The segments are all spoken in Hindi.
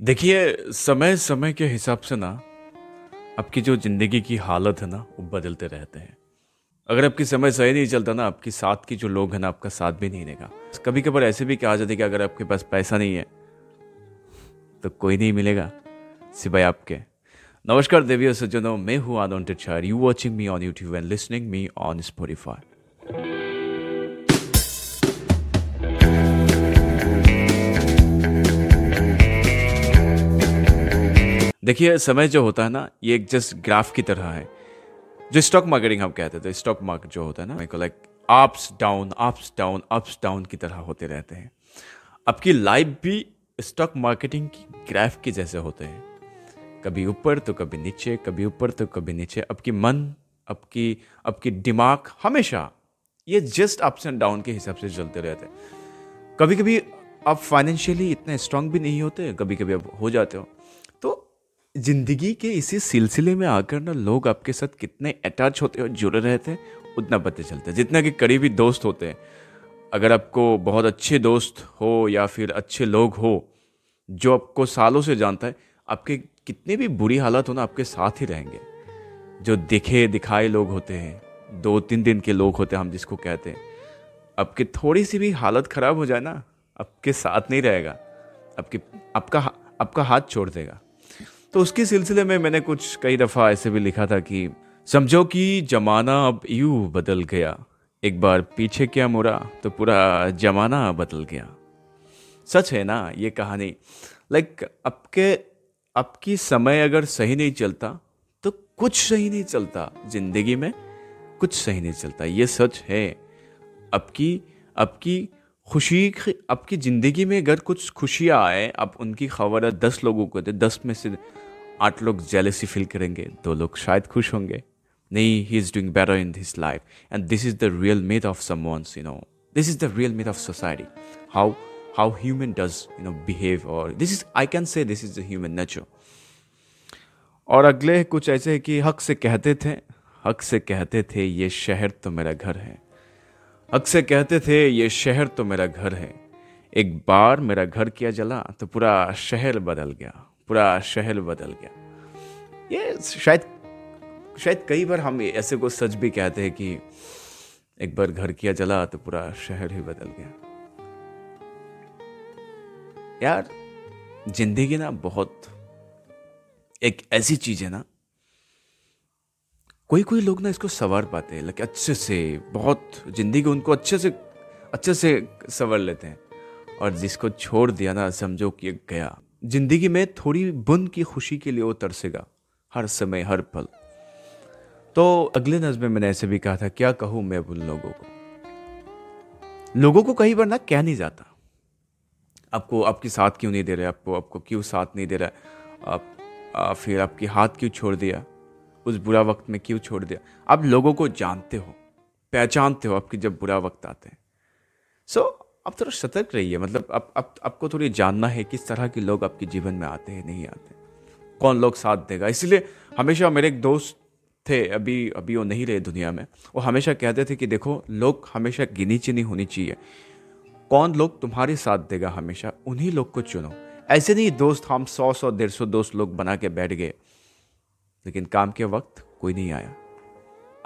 देखिए समय समय के हिसाब से ना, आपकी जो ज़िंदगी की हालत है ना, वो बदलते रहते हैं। अगर आपकी समय सही नहीं चलता ना, आपकी साथ की जो लोग हैं ना, आपका साथ भी नहीं देगा। कभी कभार ऐसे भी कहा जाता है कि अगर आपके पास पैसा नहीं है तो कोई नहीं मिलेगा, सिवाय आपके। नमस्कार देवी सज्जनों, मैं हूँ आनंद चार you watching me on YouTube and listening me on Spotify देखिए, समय जो होता है ना, ये एक जस्ट ग्राफ की तरह है। जो स्टॉक मार्केटिंग हम कहते थे स्टॉक मार्केट जो होता है ना, मेरे को like ups down ups down ups down की तरह होते रहते हैं। आपकी लाइफ भी स्टॉक मार्केटिंग की ग्राफ के जैसे होते हैं। कभी ऊपर तो कभी नीचे, कभी ऊपर तो कभी नीचे। आपकी मन आपकी आपकी दिमाग हमेशा ये जस्ट अप्स एंड डाउन के हिसाब से चलते रहते हैं। कभी कभी आप फाइनेंशियली इतने स्ट्रांग भी नहीं होते कभी कभी आप हो जाते हो। ज़िंदगी के इसी सिलसिले में आकर ना लोग आपके साथ कितने अटैच होते और जुड़े रहते हैं, उतना पता चलता है। जितना कि करीबी दोस्त होते हैं। अगर आपको बहुत अच्छे दोस्त हो या फिर अच्छे लोग हो, जो आपको सालों से जानता है, आपके कितने भी बुरी हालत हो ना, आपके साथ ही रहेंगे। जो दिखे, दिखाए लोग होते हैं दो तीन दिन के लोग होते हैं, हम जिसको कहते हैं। आपकी थोड़ी सी भी हालत खराब हो जाए ना, आपके साथ नहीं रहेगा। आपके, आपका आपका हाथ छोड़ देगा। तो उसके सिलसिले में मैंने कुछ कई दफ़ा ऐसे भी लिखा था कि, समझो कि जमाना अब यू बदल गया। एक बार पीछे क्या मुड़ा तो पूरा जमाना बदल गया। सच है ना ये कहानी? लाइक आपके आपकी समय अगर सही नहीं चलता तो कुछ सही नहीं चलता ज़िंदगी में, कुछ सही नहीं चलता। ये सच है। आपकी आपकी खुशी आपकी ज़िंदगी में अगर कुछ खुशियाँ आए आप उनकी खबर दस लोगों को दे, दस में से आठ लोग जेलेसी फील करेंगे, दो लोग शायद खुश होंगे। नहीं he is doing better in this life and this is the real math of someone's you know this is the real math of society how how human does you know behave और this is I can say this is the human nature और अगले कुछ ऐसे है कि हक से कहते थे, हक से कहते थे, ये शहर तो मेरा घर है। हक से कहते थे, ये शहर तो मेरा घर है। एक बार मेरा घर किया जला तो पूरा शहर बदल गया। पूरा शहर बदल गया। ये शायद शायद कई बार हम ऐसे को सच भी कहते हैं कि एक बार घर किया जला तो पूरा शहर ही बदल गया। यार, ज़िंदगी ना बहुत, एक ऐसी चीज़ है ना कोई कोई लोग ना इसको सवार पाते हैं लेकिन अच्छे से, बहुत ज़िंदगी उनको अच्छे से अच्छे से सवर लेते हैं। और जिसको छोड़ दिया ना, समझो कि गया। ज़िंदगी में थोड़ी बुंद की खुशी के लिए वो तरसेगा हर समय हर पल। तो अगले नज्म में मैंने ऐसे भी कहा था क्या कहूँ मैं उन लोगों को? लोगों को कहीं बार ना कह नहीं जाता। आपको आपकी साथ क्यों नहीं दे रहे? आपको आपको क्यों साथ नहीं दे रहा? आप आ, फिर आपकी हाथ क्यों छोड़ दिया? उस बुरा वक्त में क्यों छोड़ दिया? आप लोगों को जानते हो पहचानते हो आपके जब बुरा वक्त आते हैं। सो so, आप थोड़ा सतर्क रहिए मतलब आप, आप आपको थोड़ी जानना है किस तरह के लोग आपके जीवन में आते हैं नहीं आते कौन लोग साथ देगा? इसलिए हमेशा मेरे एक दोस्त थे अभी अभी वो नहीं रहे दुनिया में। वो हमेशा कहते थे कि देखो लोग हमेशा गिनी चिनी होनी चाहिए। कौन लोग तुम्हारे साथ देगा हमेशा? उन्हीं लोग को चुनो। ऐसे नहीं दोस्त हम सौ सौ डेढ़ सौ दोस्त लोग बना के बैठ गए। लेकिन काम के वक्त कोई नहीं आया।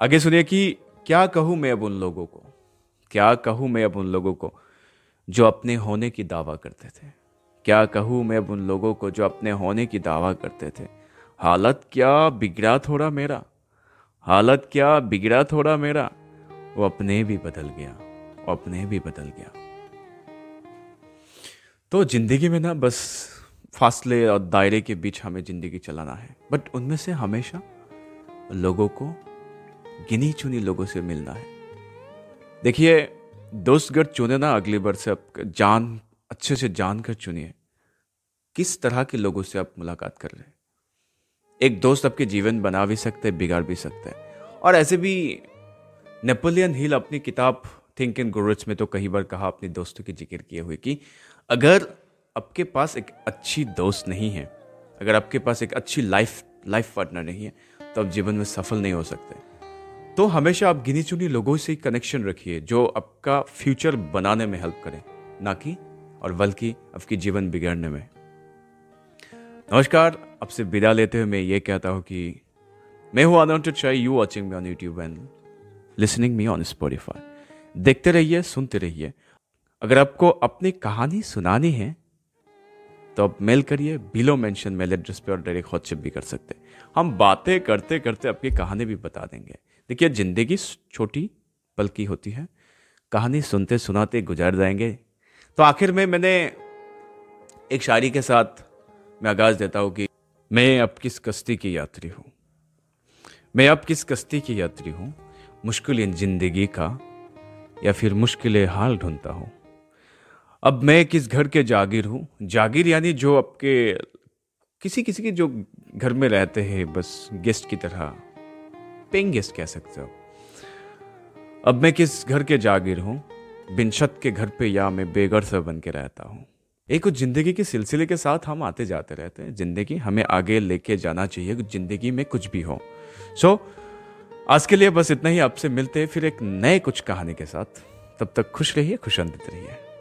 आगे सुनिए कि क्या कहूँ मैं अब उन लोगों को? क्या कहूँ मैं अब उन लोगों को? जो अपने होने की दावा करते थे। क्या कहूँ मैं उन लोगों को जो अपने होने की दावा करते थे? हालत क्या बिगड़ा थोड़ा मेरा। हालत क्या बिगड़ा थोड़ा मेरा। वो अपने भी बदल गया, अपने भी बदल गया। तो ज़िंदगी में ना बस फासले और दायरे के बीच हमें ज़िंदगी चलाना है। बट उनमें से हमेशा लोगों को गिनी चुनी लोगों से मिलना है। देखिए दोस्तगढ़ चुने ना अगली बार से आप जान, अच्छे से जान कर चुनिए। किस तरह के लोगों से आप मुलाकात कर रहे हैं? एक दोस्त आपके जीवन बना भी सकते हैं, बिगाड़ भी सकते हैं। और ऐसे भी नेपोलियन हिल अपनी किताब थिंक इन गुरज में तो कई बार कहा अपने दोस्तों के ज़िक्र किए हुए कि अगर आपके पास एक अच्छी दोस्त नहीं है, अगर आपके पास एक अच्छी लाइफ लाइफ पार्टनर नहीं है तो आप जीवन में सफल नहीं हो सकते। तो हमेशा आप गिनी चुनी लोगों से कनेक्शन रखिए, जो आपका फ्यूचर बनाने में हेल्प करें। ना कि, और बल्कि आपकी जीवन बिगड़ने में। नमस्कार, आपसे विदा लेते हुए मैं ये कहता हूँ कि मैं हूँ आनंद चाय you watching me on YouTube and listening me on Spotify देखते रहिए, सुनते रहिए। अगर आपको अपनी कहानी सुनानी है तो आप मेल करिए बिलो मेंशन मेल एड्रेस पे और डायरेक्ट व्हाट्सएप भी कर सकते हैं। हम बातें करते करते आपकी कहानी भी बता देंगे। देखिए, ज़िंदगी छोटी पल की होती है। कहानी सुनते सुनाते गुजार जाएँगे। तो आखिर में मैंने एक शायरी के साथ मैं आगाज़ देता हूँ कि मैं अब किस कश्ती की यात्री हूँ? मैं अब किस कश्ती की यात्री हूँ? मुश्किल ज़िंदगी का या फिर मुश्किल हाल ढूंढता हूँ? अब मैं किस घर के जागीर हूँ? जागीर यानी जो आपके किसी किसी के जो घर में रहते हैं, बस गेस्ट की तरह। पेइंग गेस्ट कह सकते हो। अब मैं किस घर के जागीर हूँ? बिन छत के घर पे या मैं बेघर सा बन के रहता हूँ। एक कुछ ज़िंदगी के सिलसिले के साथ हम आते जाते रहते हैं। ज़िंदगी हमें आगे लेके जाना चाहिए ज़िंदगी में कुछ भी हो। सो so, आज के लिए बस इतना ही। आपसे मिलते हैं फिर एक नए कुछ कहानी के साथ। तब तक खुश रहिए खुश रहिए।